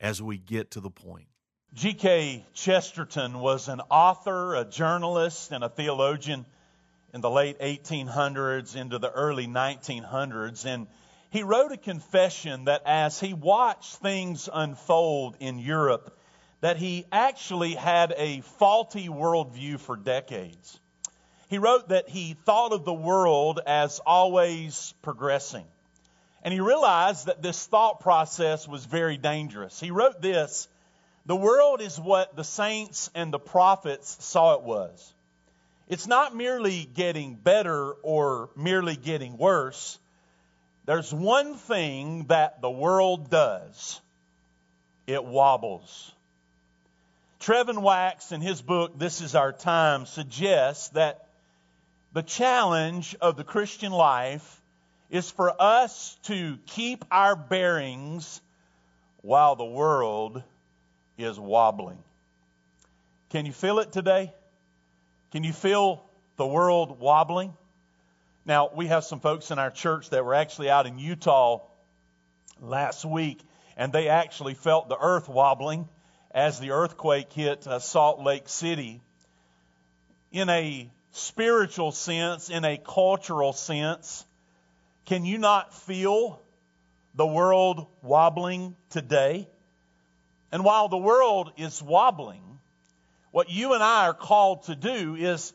as we get to the point. G.K. Chesterton was an author, a journalist, and a theologian in the late 1800s into the early 1900s. And he wrote a confession that as he watched things unfold in Europe, that he actually had a faulty worldview for decades. He wrote that he thought of the world as always progressing. And he realized that this thought process was very dangerous. He wrote this The world is what the saints and the prophets saw it was. It's not merely getting better or merely getting worse. There's one thing that the world does it wobbles. Trevin Wax, in his book, This Is Our Time, suggests that the challenge of the Christian life is for us to keep our bearings while the world is wobbling. Can you feel it today? Can you feel the world wobbling? Now, we have some folks in our church that were actually out in Utah last week, and they actually felt the earth wobbling as the earthquake hit uh, Salt Lake City. In a spiritual sense, in a cultural sense, can you not feel the world wobbling today? And while the world is wobbling, what you and I are called to do is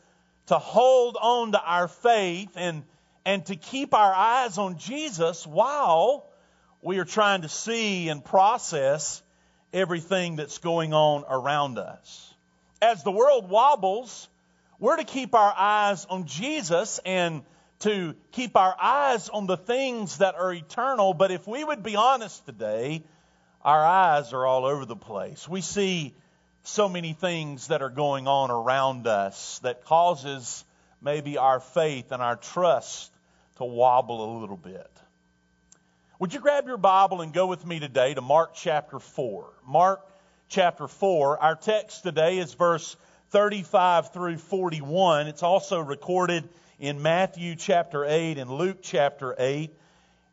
to hold on to our faith and, and to keep our eyes on Jesus while we are trying to see and process everything that's going on around us. As the world wobbles, we're to keep our eyes on Jesus and to keep our eyes on the things that are eternal. But if we would be honest today, our eyes are all over the place. We see so many things that are going on around us that causes maybe our faith and our trust to wobble a little bit. Would you grab your Bible and go with me today to Mark chapter 4? Mark chapter 4. Our text today is verse 35 through 41. It's also recorded in Matthew chapter 8 and Luke chapter 8.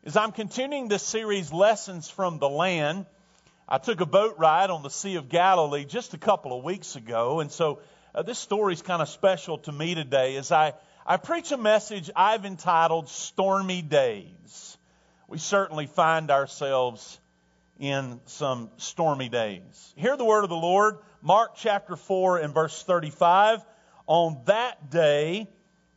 As I'm continuing this series, Lessons from the Land, I took a boat ride on the Sea of Galilee just a couple of weeks ago, and so uh, this story is kind of special to me today as I, I preach a message I've entitled Stormy Days. We certainly find ourselves in some stormy days. Hear the word of the Lord, Mark chapter 4 and verse 35. On that day,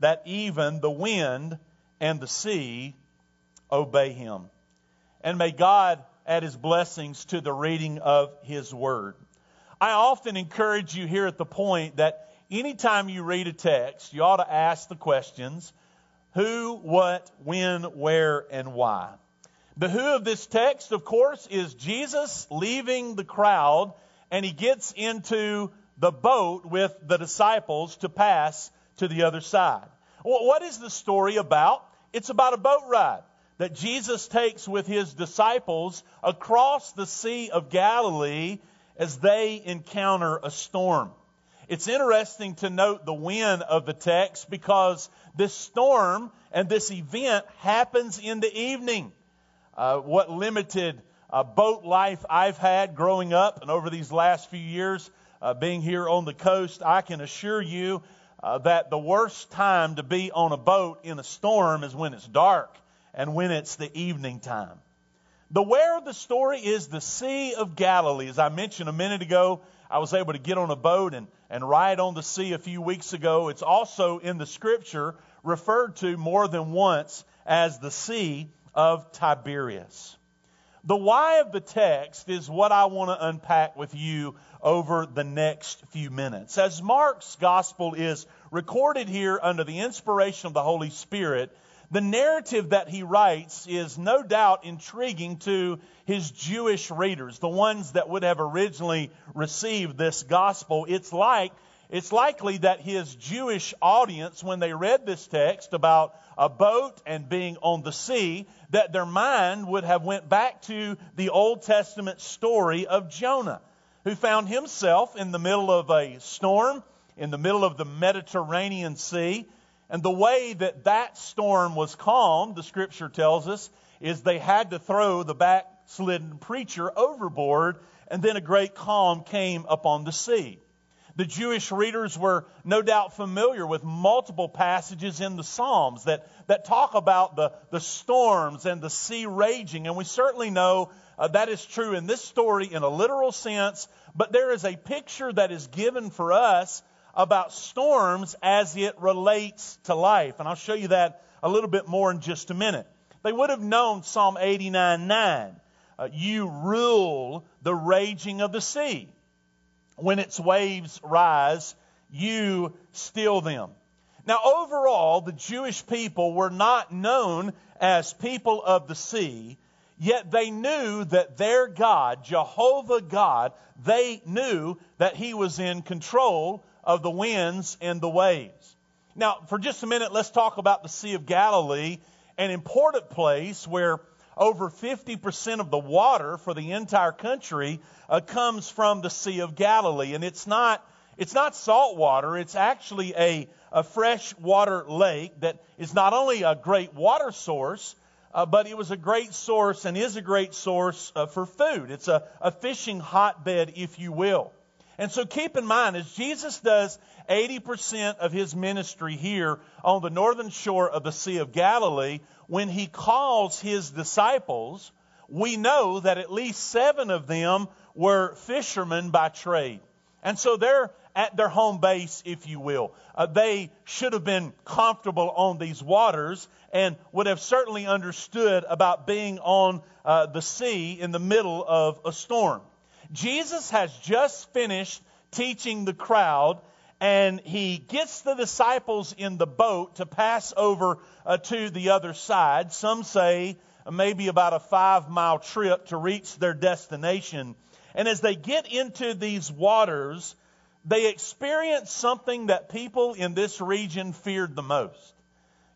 that even the wind and the sea obey him. And may God add his blessings to the reading of his word. I often encourage you here at the point that anytime you read a text, you ought to ask the questions who, what, when, where, and why. The who of this text, of course, is Jesus leaving the crowd and he gets into the boat with the disciples to pass to the other side. Well, what is the story about? It's about a boat ride that Jesus takes with his disciples across the Sea of Galilee as they encounter a storm. It's interesting to note the when of the text because this storm and this event happens in the evening. Uh, what limited uh, boat life I've had growing up and over these last few years uh, being here on the coast, I can assure you uh, that the worst time to be on a boat in a storm is when it's dark and when it's the evening time. The where of the story is the Sea of Galilee. As I mentioned a minute ago, I was able to get on a boat and, and ride on the sea a few weeks ago. It's also in the scripture referred to more than once as the Sea of Tiberias. The why of the text is what I want to unpack with you over the next few minutes. As Mark's gospel is recorded here under the inspiration of the Holy Spirit, the narrative that he writes is no doubt intriguing to his Jewish readers, the ones that would have originally received this gospel. It's like it's likely that his Jewish audience, when they read this text about a boat and being on the sea, that their mind would have went back to the Old Testament story of Jonah, who found himself in the middle of a storm, in the middle of the Mediterranean Sea, and the way that that storm was calmed, the scripture tells us, is they had to throw the backslidden preacher overboard, and then a great calm came upon the sea. The Jewish readers were no doubt familiar with multiple passages in the Psalms that, that talk about the, the storms and the sea raging. And we certainly know uh, that is true in this story in a literal sense, but there is a picture that is given for us about storms as it relates to life. And I'll show you that a little bit more in just a minute. They would have known Psalm 89 9. Uh, you rule the raging of the sea. When its waves rise, you still them. Now, overall, the Jewish people were not known as people of the sea, yet they knew that their God, Jehovah God, they knew that He was in control of the winds and the waves. Now, for just a minute, let's talk about the Sea of Galilee, an important place where over 50% of the water for the entire country uh, comes from the Sea of Galilee. And it's not, it's not salt water, it's actually a, a freshwater lake that is not only a great water source, uh, but it was a great source and is a great source uh, for food. It's a, a fishing hotbed, if you will. And so keep in mind, as Jesus does 80% of his ministry here on the northern shore of the Sea of Galilee, when he calls his disciples, we know that at least seven of them were fishermen by trade. And so they're at their home base, if you will. Uh, they should have been comfortable on these waters and would have certainly understood about being on uh, the sea in the middle of a storm. Jesus has just finished teaching the crowd and he gets the disciples in the boat to pass over uh, to the other side. Some say maybe about a five mile trip to reach their destination. And as they get into these waters, they experience something that people in this region feared the most.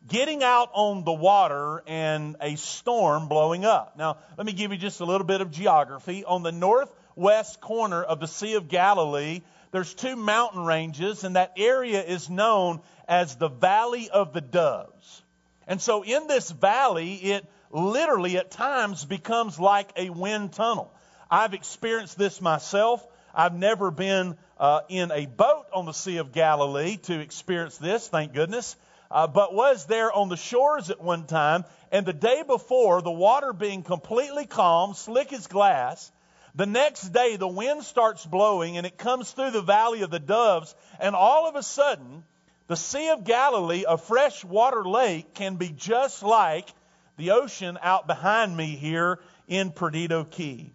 Getting out on the water and a storm blowing up. Now, let me give you just a little bit of geography. On the north west corner of the Sea of Galilee, there's two mountain ranges, and that area is known as the Valley of the Doves. And so in this valley, it literally at times becomes like a wind tunnel. I've experienced this myself. I've never been uh, in a boat on the Sea of Galilee to experience this, thank goodness, uh, but was there on the shores at one time. And the day before, the water being completely calm, slick as glass, the next day, the wind starts blowing and it comes through the valley of the doves, and all of a sudden, the Sea of Galilee, a freshwater lake, can be just like the ocean out behind me here in Perdido Key.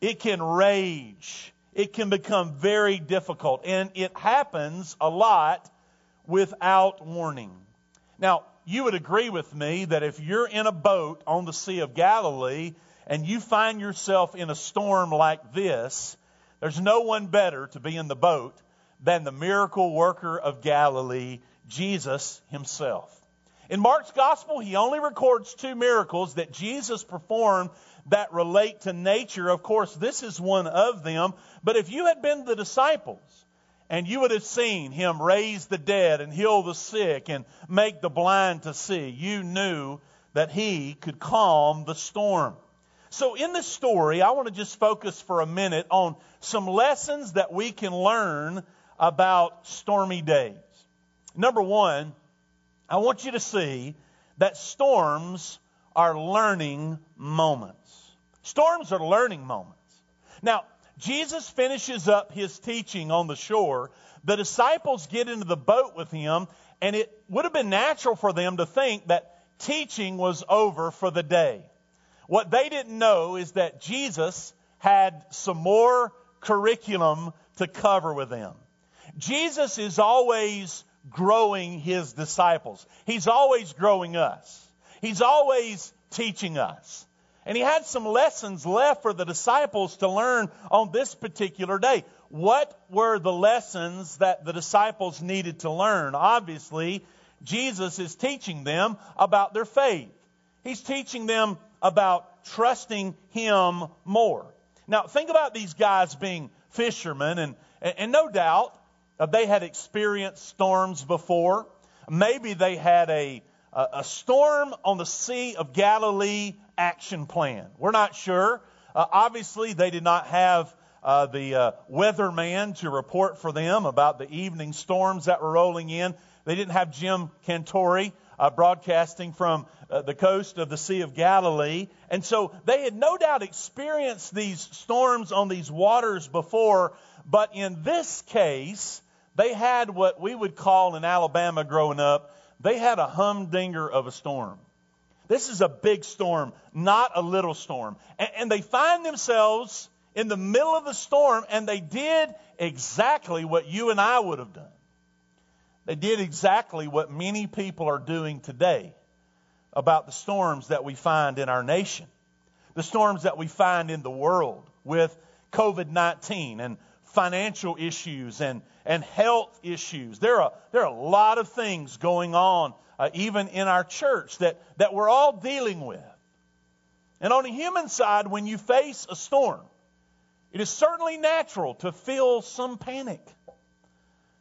It can rage. It can become very difficult. And it happens a lot without warning. Now, you would agree with me that if you're in a boat on the Sea of Galilee and you find yourself in a storm like this, there's no one better to be in the boat than the miracle worker of Galilee, Jesus himself. In Mark's gospel, he only records two miracles that Jesus performed that relate to nature. Of course, this is one of them. But if you had been the disciples and you would have seen him raise the dead and heal the sick and make the blind to see. You knew that he could calm the storm. So, in this story, I want to just focus for a minute on some lessons that we can learn about stormy days. Number one, I want you to see that storms are learning moments. Storms are learning moments. Now, Jesus finishes up his teaching on the shore. The disciples get into the boat with him, and it would have been natural for them to think that teaching was over for the day. What they didn't know is that Jesus had some more curriculum to cover with them. Jesus is always growing his disciples. He's always growing us. He's always teaching us. And he had some lessons left for the disciples to learn on this particular day. What were the lessons that the disciples needed to learn? Obviously, Jesus is teaching them about their faith. He's teaching them about trusting Him more. Now, think about these guys being fishermen, and, and no doubt uh, they had experienced storms before. Maybe they had a, a storm on the Sea of Galilee action plan. We're not sure. Uh, obviously, they did not have uh, the uh, weatherman to report for them about the evening storms that were rolling in. They didn't have Jim Cantore uh, broadcasting from uh, the coast of the Sea of Galilee. And so they had no doubt experienced these storms on these waters before, but in this case, they had what we would call in Alabama growing up, they had a humdinger of a storm. This is a big storm, not a little storm. And, and they find themselves in the middle of the storm, and they did exactly what you and I would have done. They did exactly what many people are doing today about the storms that we find in our nation, the storms that we find in the world with COVID 19 and financial issues and, and health issues. There are, there are a lot of things going on, uh, even in our church, that, that we're all dealing with. And on the human side, when you face a storm, it is certainly natural to feel some panic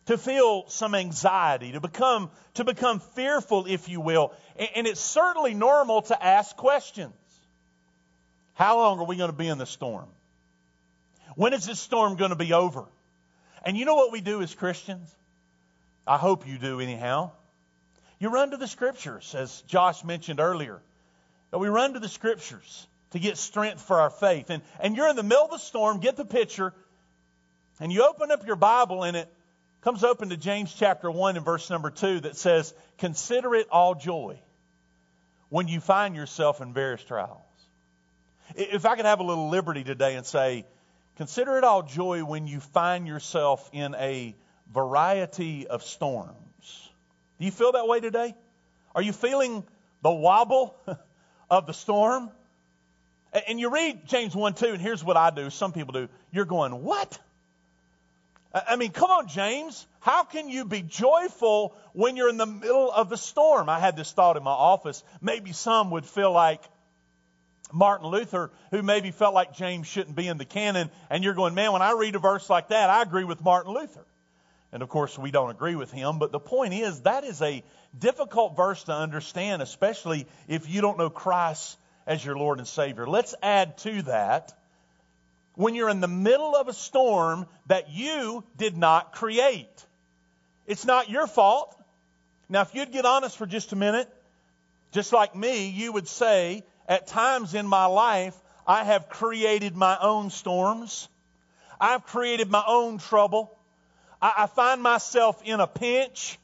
to feel some anxiety, to become, to become fearful, if you will. And, and it's certainly normal to ask questions. How long are we going to be in the storm? When is this storm going to be over? And you know what we do as Christians? I hope you do anyhow. You run to the scriptures, as Josh mentioned earlier. We run to the scriptures to get strength for our faith. And, and you're in the middle of the storm, get the picture, and you open up your Bible and it comes open to James chapter 1 and verse number 2 that says, Consider it all joy when you find yourself in various trials. If I could have a little liberty today and say, Consider it all joy when you find yourself in a variety of storms. Do you feel that way today? Are you feeling the wobble of the storm? And you read James 1 2, and here's what I do. Some people do. You're going, What? I mean, come on, James. How can you be joyful when you're in the middle of the storm? I had this thought in my office. Maybe some would feel like Martin Luther, who maybe felt like James shouldn't be in the canon, and you're going, man, when I read a verse like that, I agree with Martin Luther. And of course, we don't agree with him, but the point is that is a difficult verse to understand, especially if you don't know Christ as your Lord and Savior. Let's add to that when you're in the middle of a storm that you did not create. It's not your fault. Now, if you'd get honest for just a minute, just like me, you would say, at times in my life, I have created my own storms. I've created my own trouble. I, I find myself in a pinch,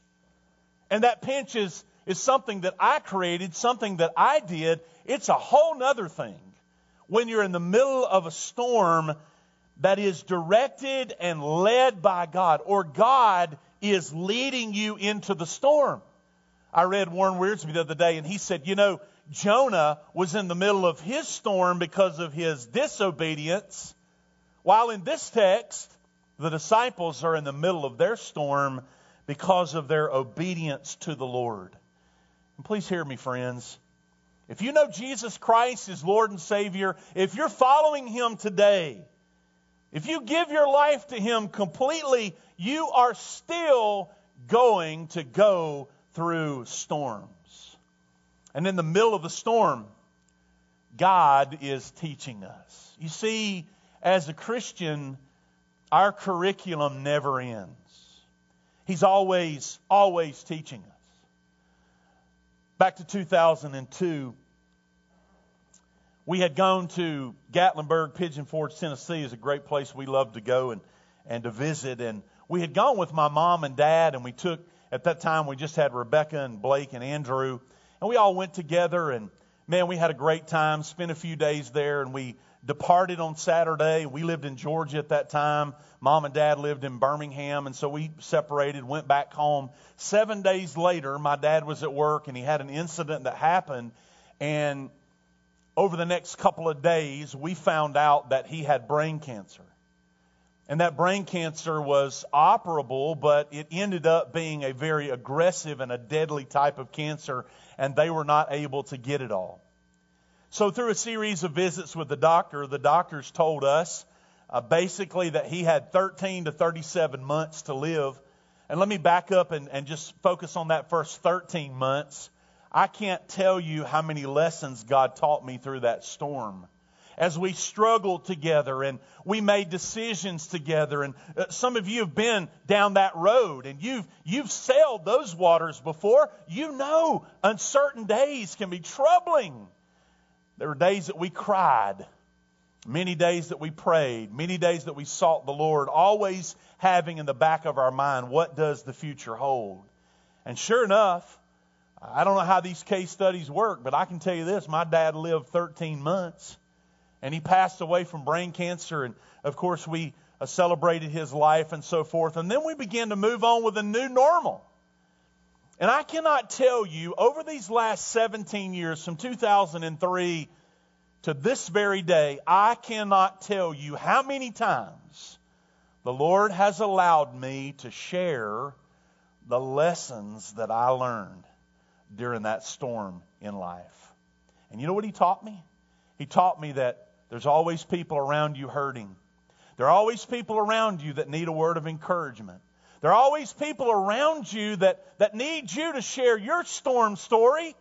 and that pinch is, is something that I created, something that I did. It's a whole nother thing when you're in the middle of a storm that is directed and led by God, or God is leading you into the storm. I read Warren Wiersbe the other day, and he said, You know, Jonah was in the middle of his storm because of his disobedience, while in this text, the disciples are in the middle of their storm because of their obedience to the Lord. And please hear me, friends. If you know Jesus Christ is Lord and Savior, if you're following Him today, if you give your life to Him completely, you are still going to go through storms. And in the middle of the storm, God is teaching us. You see, as a Christian, our curriculum never ends. He's always, always teaching us. Back to 2002, we had gone to Gatlinburg, Pigeon Forge, Tennessee is a great place we love to go and, and to visit. And we had gone with my mom and dad, and we took, at that time, we just had Rebecca and Blake and Andrew. And we all went together, and man, we had a great time, spent a few days there, and we departed on Saturday. We lived in Georgia at that time. Mom and dad lived in Birmingham, and so we separated, went back home. Seven days later, my dad was at work, and he had an incident that happened, and over the next couple of days, we found out that he had brain cancer. And that brain cancer was operable, but it ended up being a very aggressive and a deadly type of cancer, and they were not able to get it all. So, through a series of visits with the doctor, the doctors told us uh, basically that he had 13 to 37 months to live. And let me back up and, and just focus on that first 13 months. I can't tell you how many lessons God taught me through that storm. As we struggled together and we made decisions together, and uh, some of you have been down that road and you've, you've sailed those waters before. You know uncertain days can be troubling. There were days that we cried, many days that we prayed, many days that we sought the Lord, always having in the back of our mind, what does the future hold? And sure enough, I don't know how these case studies work, but I can tell you this my dad lived 13 months and he passed away from brain cancer. And of course, we celebrated his life and so forth. And then we began to move on with a new normal. And I cannot tell you, over these last 17 years, from 2003 to this very day, I cannot tell you how many times the Lord has allowed me to share the lessons that I learned during that storm in life. And you know what he taught me? He taught me that there's always people around you hurting. There are always people around you that need a word of encouragement. There are always people around you that, that need you to share your storm story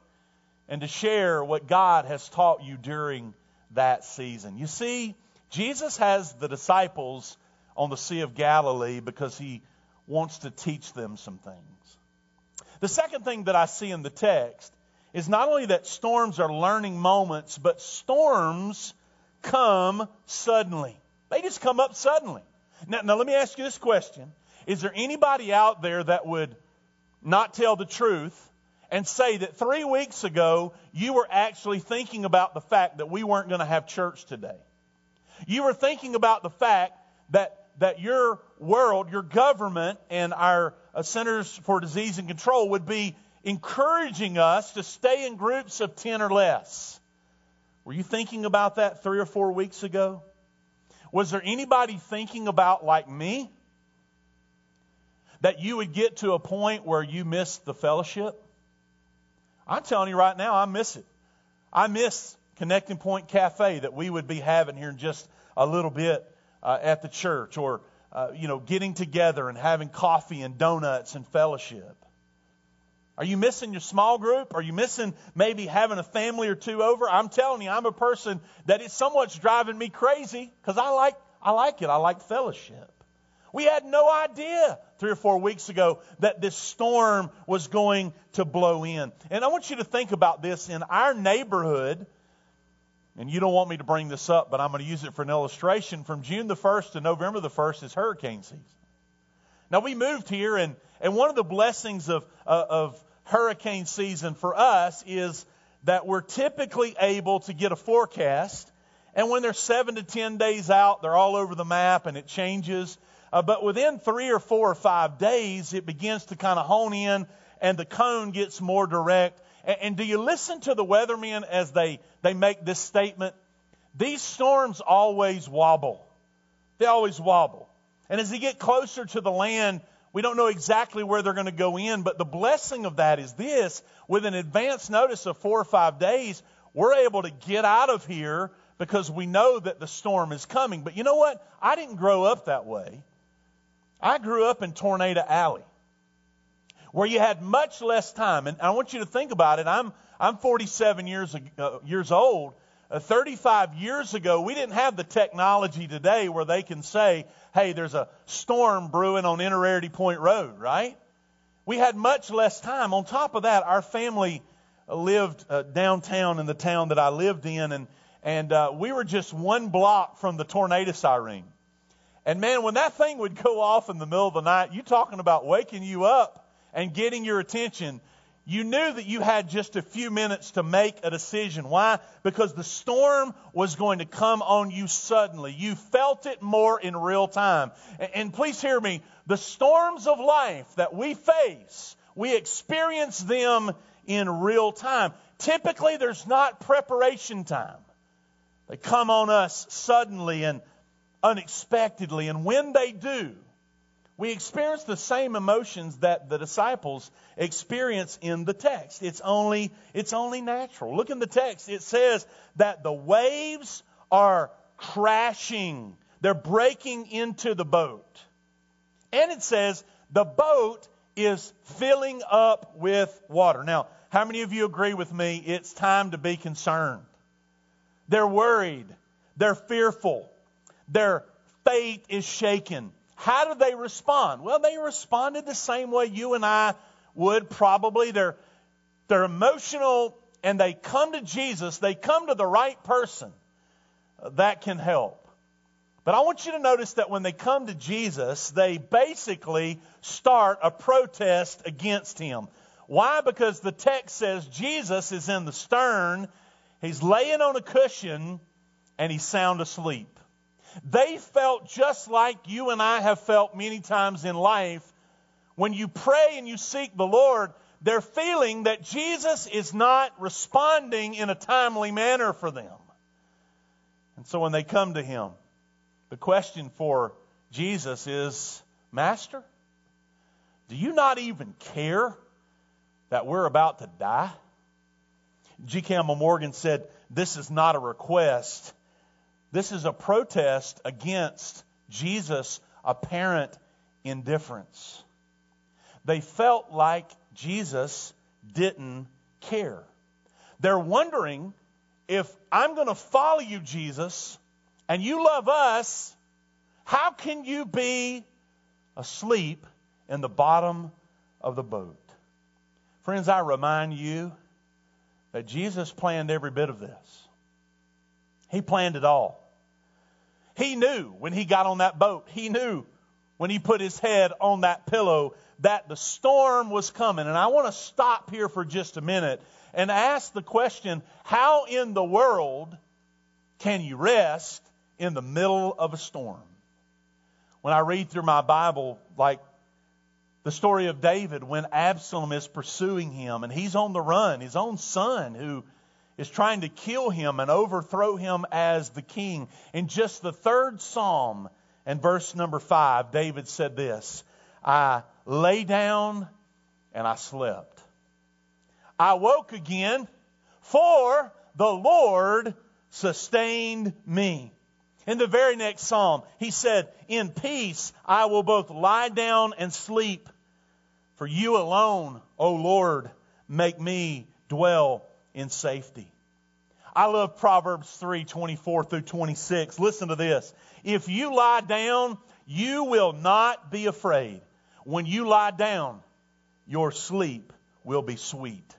and to share what God has taught you during that season. You see, Jesus has the disciples on the Sea of Galilee because he wants to teach them some things. The second thing that I see in the text is not only that storms are learning moments, but storms come suddenly. They just come up suddenly. Now, now let me ask you this question. Is there anybody out there that would not tell the truth and say that three weeks ago you were actually thinking about the fact that we weren't going to have church today? You were thinking about the fact that that your world, your government, and our uh, Centers for Disease and Control would be encouraging us to stay in groups of 10 or less. Were you thinking about that three or four weeks ago? Was there anybody thinking about, like me, that you would get to a point where you miss the fellowship? I'm telling you right now, I miss it. I miss Connecting Point Cafe that we would be having here in just a little bit uh, at the church or, uh, you know, getting together and having coffee and donuts and fellowship? Are you missing your small group? Are you missing maybe having a family or two over? I'm telling you, I'm a person that is somewhat driving me crazy because I like, I like it. I like fellowship. We had no idea three or four weeks ago that this storm was going to blow in. And I want you to think about this in our neighborhood and you don't want me to bring this up, but I'm going to use it for an illustration. From June the 1st to November the 1st is hurricane season. Now, we moved here, and, and one of the blessings of, uh, of hurricane season for us is that we're typically able to get a forecast. And when they're seven to ten days out, they're all over the map and it changes. Uh, but within three or four or five days, it begins to kind of hone in and the cone gets more direct and, and do you listen to the weathermen as they, they make this statement? These storms always wobble. They always wobble. And as they get closer to the land, we don't know exactly where they're going to go in, but the blessing of that is this with an advance notice of four or five days, we're able to get out of here because we know that the storm is coming. But you know what? I didn't grow up that way. I grew up in Tornado Alley, where you had much less time. And I want you to think about it. I'm, I'm 47 years, uh, years old. Uh, 35 years ago, we didn't have the technology today where they can say, hey, there's a storm brewing on Innerarity Point Road, right? We had much less time. On top of that, our family lived uh, downtown in the town that I lived in, and, and uh, we were just one block from the tornado siren. And man, when that thing would go off in the middle of the night, you talking about waking you up and getting your attention. You knew that you had just a few minutes to make a decision. Why? Because the storm was going to come on you suddenly. You felt it more in real time. And please hear me, the storms of life that we face, we experience them in real time. Typically, there's not preparation time. They come on us suddenly and unexpectedly. And when they do, we experience the same emotions that the disciples experience in the text. It's only, it's only natural. Look in the text. It says that the waves are crashing. They're breaking into the boat. And it says the boat is filling up with water. Now, how many of you agree with me? It's time to be concerned. They're worried. They're fearful. Their faith is shaken. How do they respond? Well, they responded the same way you and I would probably. They're, they're emotional and they come to Jesus. They come to the right person uh, that can help. But I want you to notice that when they come to Jesus, they basically start a protest against him. Why? Because the text says Jesus is in the stern, he's laying on a cushion, and he's sound asleep. They felt just like you and I have felt many times in life. When you pray and you seek the Lord, they're feeling that Jesus is not responding in a timely manner for them. And so when they come to Him, the question for Jesus is Master, do you not even care that we're about to die? G. Campbell Morgan said, This is not a request, this is a protest against Jesus' apparent indifference. They felt like Jesus didn't care. They're wondering if I'm going to follow you, Jesus, and you love us, how can you be asleep in the bottom of the boat? Friends, I remind you that Jesus planned every bit of this. He planned it all. He knew when he got on that boat, he knew when he put his head on that pillow that the storm was coming. And I want to stop here for just a minute and ask the question how in the world can you rest in the middle of a storm? When I read through my Bible, like the story of David, when Absalom is pursuing him and he's on the run, his own son who is trying to kill him and overthrow him as the king. In just the third psalm and verse number five, David said this I lay down and I slept. I woke again, for the Lord sustained me. In the very next psalm, he said, In peace I will both lie down and sleep. For you alone, O Lord, make me dwell in safety. I love Proverbs 3 24 through 26. Listen to this. If you lie down, you will not be afraid. When you lie down, your sleep will be sweet.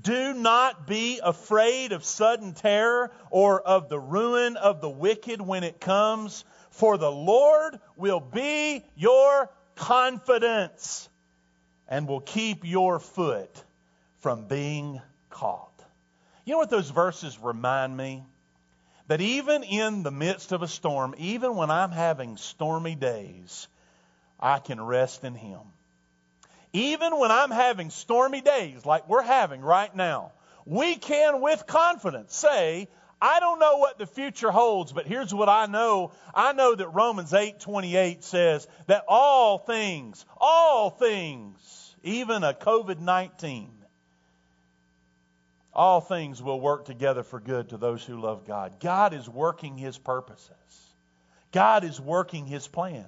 Do not be afraid of sudden terror or of the ruin of the wicked when it comes, for the Lord will be your confidence and will keep your foot from being caught. You know what those verses remind me? That even in the midst of a storm, even when I'm having stormy days, I can rest in Him. Even when I'm having stormy days like we're having right now, we can with confidence say, I don't know what the future holds, but here's what I know. I know that Romans 8:28 says that all things, all things, even a COVID-19 all things will work together for good to those who love God. God is working his purposes. God is working his plan.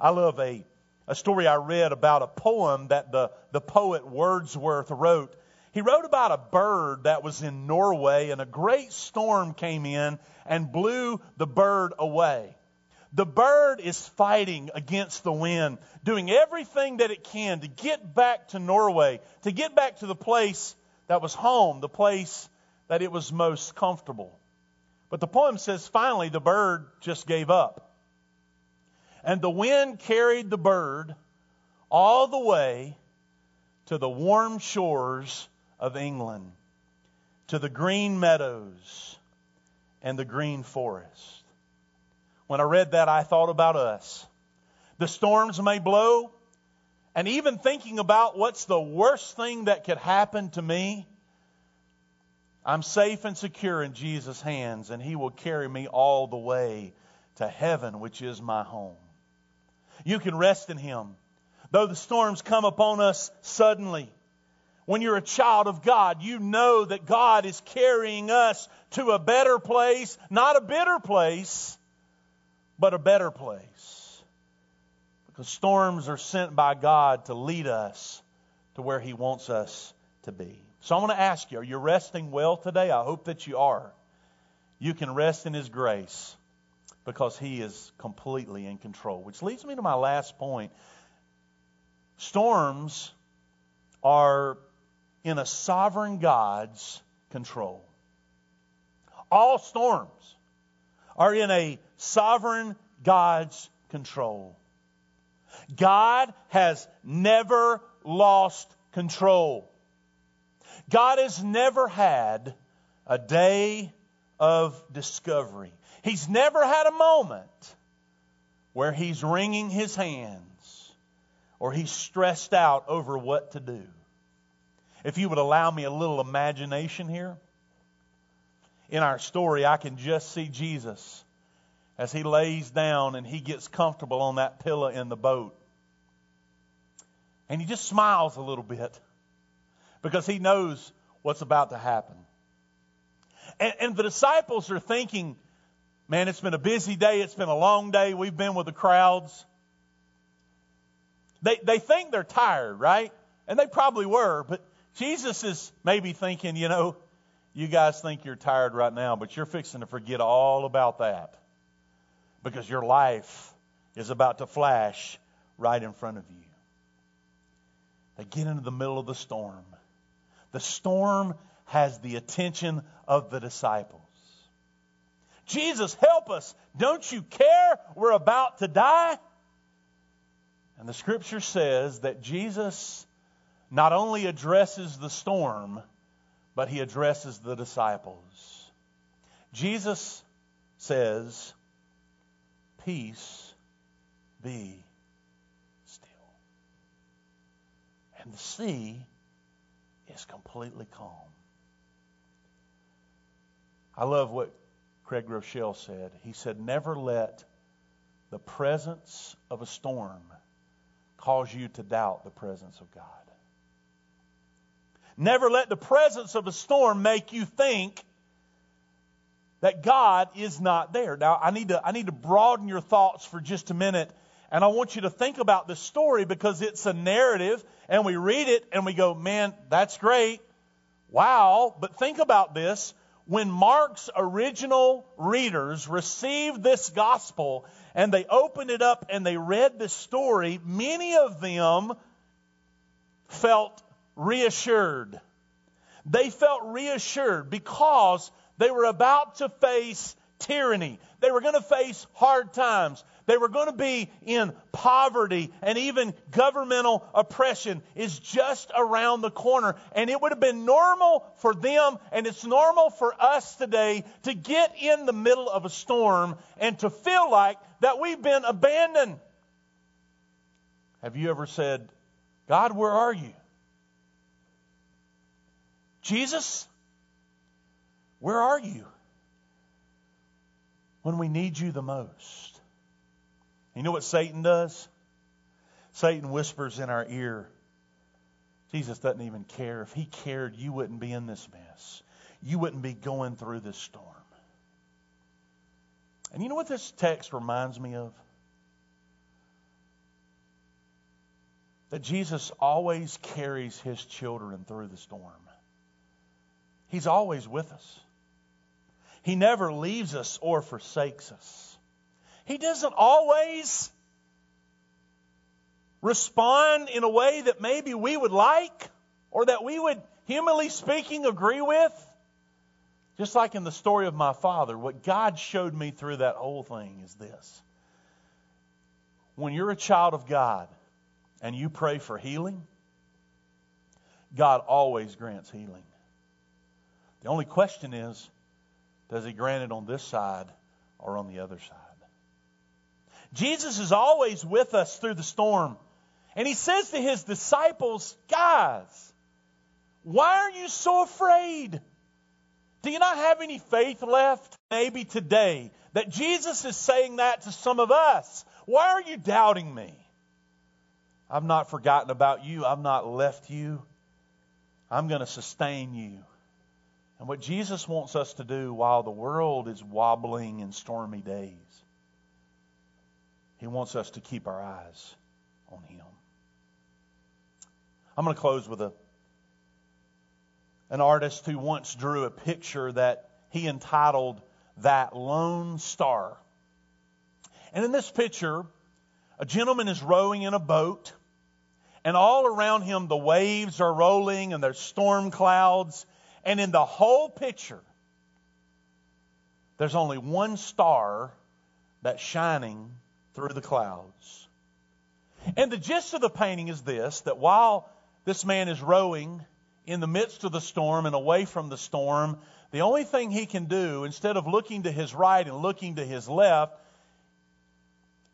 I love a, a story I read about a poem that the, the poet Wordsworth wrote. He wrote about a bird that was in Norway, and a great storm came in and blew the bird away. The bird is fighting against the wind, doing everything that it can to get back to Norway, to get back to the place that was home, the place that it was most comfortable. But the poem says finally the bird just gave up. And the wind carried the bird all the way to the warm shores of England, to the green meadows and the green forest. When I read that, I thought about us. The storms may blow, and even thinking about what's the worst thing that could happen to me, I'm safe and secure in Jesus' hands, and He will carry me all the way to heaven, which is my home. You can rest in Him. Though the storms come upon us suddenly, when you're a child of God, you know that God is carrying us to a better place, not a bitter place, but a better place. Because storms are sent by God to lead us to where He wants us to be. So I want to ask you, are you resting well today? I hope that you are. You can rest in His grace because He is completely in control. Which leads me to my last point. Storms are in a sovereign God's control. All storms are in a sovereign God's control. God has never lost control. God has never had a day of discovery. He's never had a moment where he's wringing his hands or he's stressed out over what to do. If you would allow me a little imagination here, in our story, I can just see Jesus as he lays down and he gets comfortable on that pillow in the boat. And he just smiles a little bit because he knows what's about to happen. And, and, the disciples are thinking, man, it's been a busy day. It's been a long day. We've been with the crowds. They, they think they're tired, right? And they probably were, but Jesus is maybe thinking, you know, you guys think you're tired right now, but you're fixing to forget all about that because your life is about to flash right in front of you. They get into the middle of the storm. The storm has the attention of the disciples. Jesus, help us. Don't you care? We're about to die. And the scripture says that Jesus not only addresses the storm, but he addresses the disciples. Jesus says, Peace be still. And the sea is completely calm. I love what Craig Groeschel said. He said, Never let the presence of a storm cause you to doubt the presence of God. Never let the presence of a storm make you think that God is not there. Now, I need to, I need to broaden your thoughts for just a minute. And I want you to think about this story because it's a narrative and we read it and we go, man, that's great. Wow. But think about this. When Mark's original readers received this gospel and they opened it up and they read this story, many of them felt reassured. They felt reassured because they were about to face tyranny. They were going to face hard times. They were going to be in poverty and even governmental oppression is just around the corner. And it would have been normal for them and it's normal for us today to get in the middle of a storm and to feel like that we've been abandoned. Have you ever said, God, where are you? Jesus, where are you when we need you the most? You know what Satan does? Satan whispers in our ear, Jesus doesn't even care. If he cared, you wouldn't be in this mess. You wouldn't be going through this storm. And you know what this text reminds me of? That Jesus always carries his children through the storm. He's always with us. He never leaves us or forsakes us. He doesn't always respond in a way that maybe we would like or that we would, humanly speaking, agree with. Just like in the story of my father, what God showed me through that whole thing is this. When you're a child of God and you pray for healing, God always grants healing. The only question is does He grant it on this side or on the other side? Jesus is always with us through the storm. And he says to his disciples, Guys, why are you so afraid? Do you not have any faith left? Maybe today that Jesus is saying that to some of us. Why are you doubting me? I've not forgotten about you. I've not left you. I'm going to sustain you. And what Jesus wants us to do while the world is wobbling in stormy days, He wants us to keep our eyes on Him. I'm going to close with a an artist who once drew a picture that he entitled That Lone Star. And in this picture, a gentleman is rowing in a boat, and all around him the waves are rolling and there's storm clouds. And in the whole picture, there's only one star that's shining through the clouds. And the gist of the painting is this that while this man is rowing in the midst of the storm and away from the storm. The only thing he can do, instead of looking to his right and looking to his left,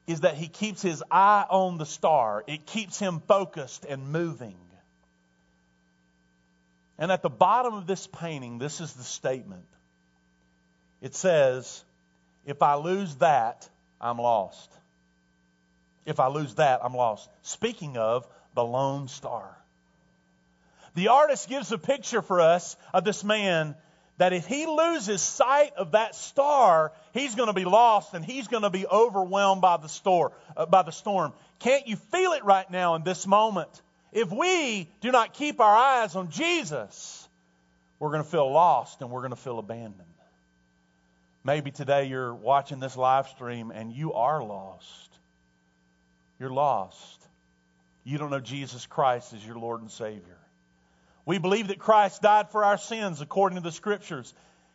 is that he keeps his eye on the star. It keeps him focused and moving. And at the bottom of this painting, this is the statement. It says, If I lose that, I'm lost. If I lose that, I'm lost. Speaking of the lone star. The artist gives a picture for us of this man that if he loses sight of that star, he's going to be lost and he's going to be overwhelmed by the, storm. Can't you feel it right now in this moment? If we do not keep our eyes on Jesus, we're going to feel lost and we're going to feel abandoned. Maybe today you're watching this live stream and you are lost. You're lost. You don't know Jesus Christ as your Lord and Savior. We believe that Christ died for our sins according to the Scriptures.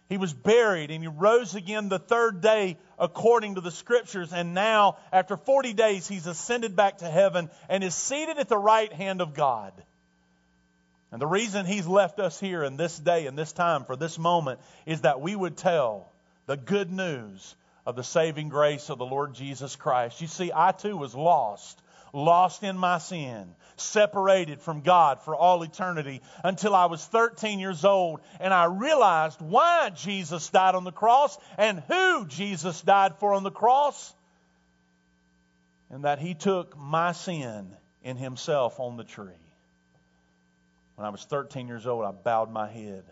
He was buried and he rose again the third day according to the Scriptures. And now, after 40 days, he's ascended back to heaven and is seated at the right hand of God. And the reason he's left us here in this day and this time for this moment is that we would tell the good news of the saving grace of the Lord Jesus Christ. You see, I too was lost lost in my sin, separated from God for all eternity until I was 13 years old and I realized why Jesus died on the cross and who Jesus died for on the cross. And that he took my sin in himself on the tree. When I was 13 years old, I bowed my head.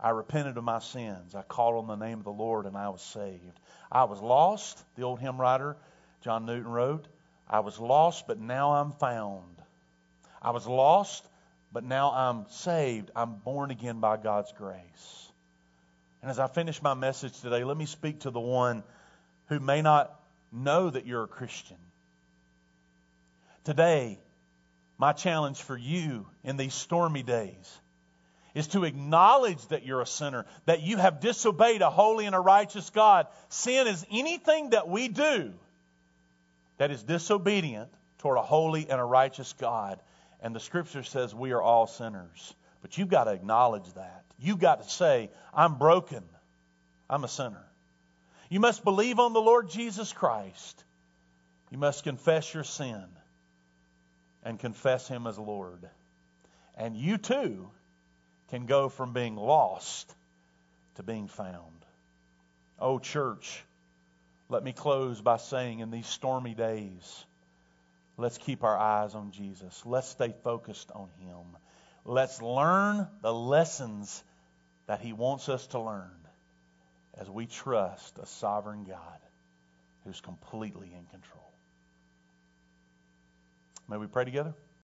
I repented of my sins. I called on the name of the Lord and I was saved. I was lost, the old hymn writer John Newton wrote. I was lost, but now I'm found. I was lost, but now I'm saved. I'm born again by God's grace. And as I finish my message today, let me speak to the one who may not know that you're a Christian. Today, my challenge for you in these stormy days is to acknowledge that you're a sinner, that you have disobeyed a holy and a righteous God. Sin is anything that we do that is disobedient toward a holy and a righteous God. And the scripture says we are all sinners. But you've got to acknowledge that. You've got to say, I'm broken. I'm a sinner. You must believe on the Lord Jesus Christ. You must confess your sin and confess Him as Lord. And you too can go from being lost to being found. Oh, church, let me close by saying in these stormy days, let's keep our eyes on Jesus. Let's stay focused on Him. Let's learn the lessons that He wants us to learn as we trust a sovereign God who's completely in control. May we pray together?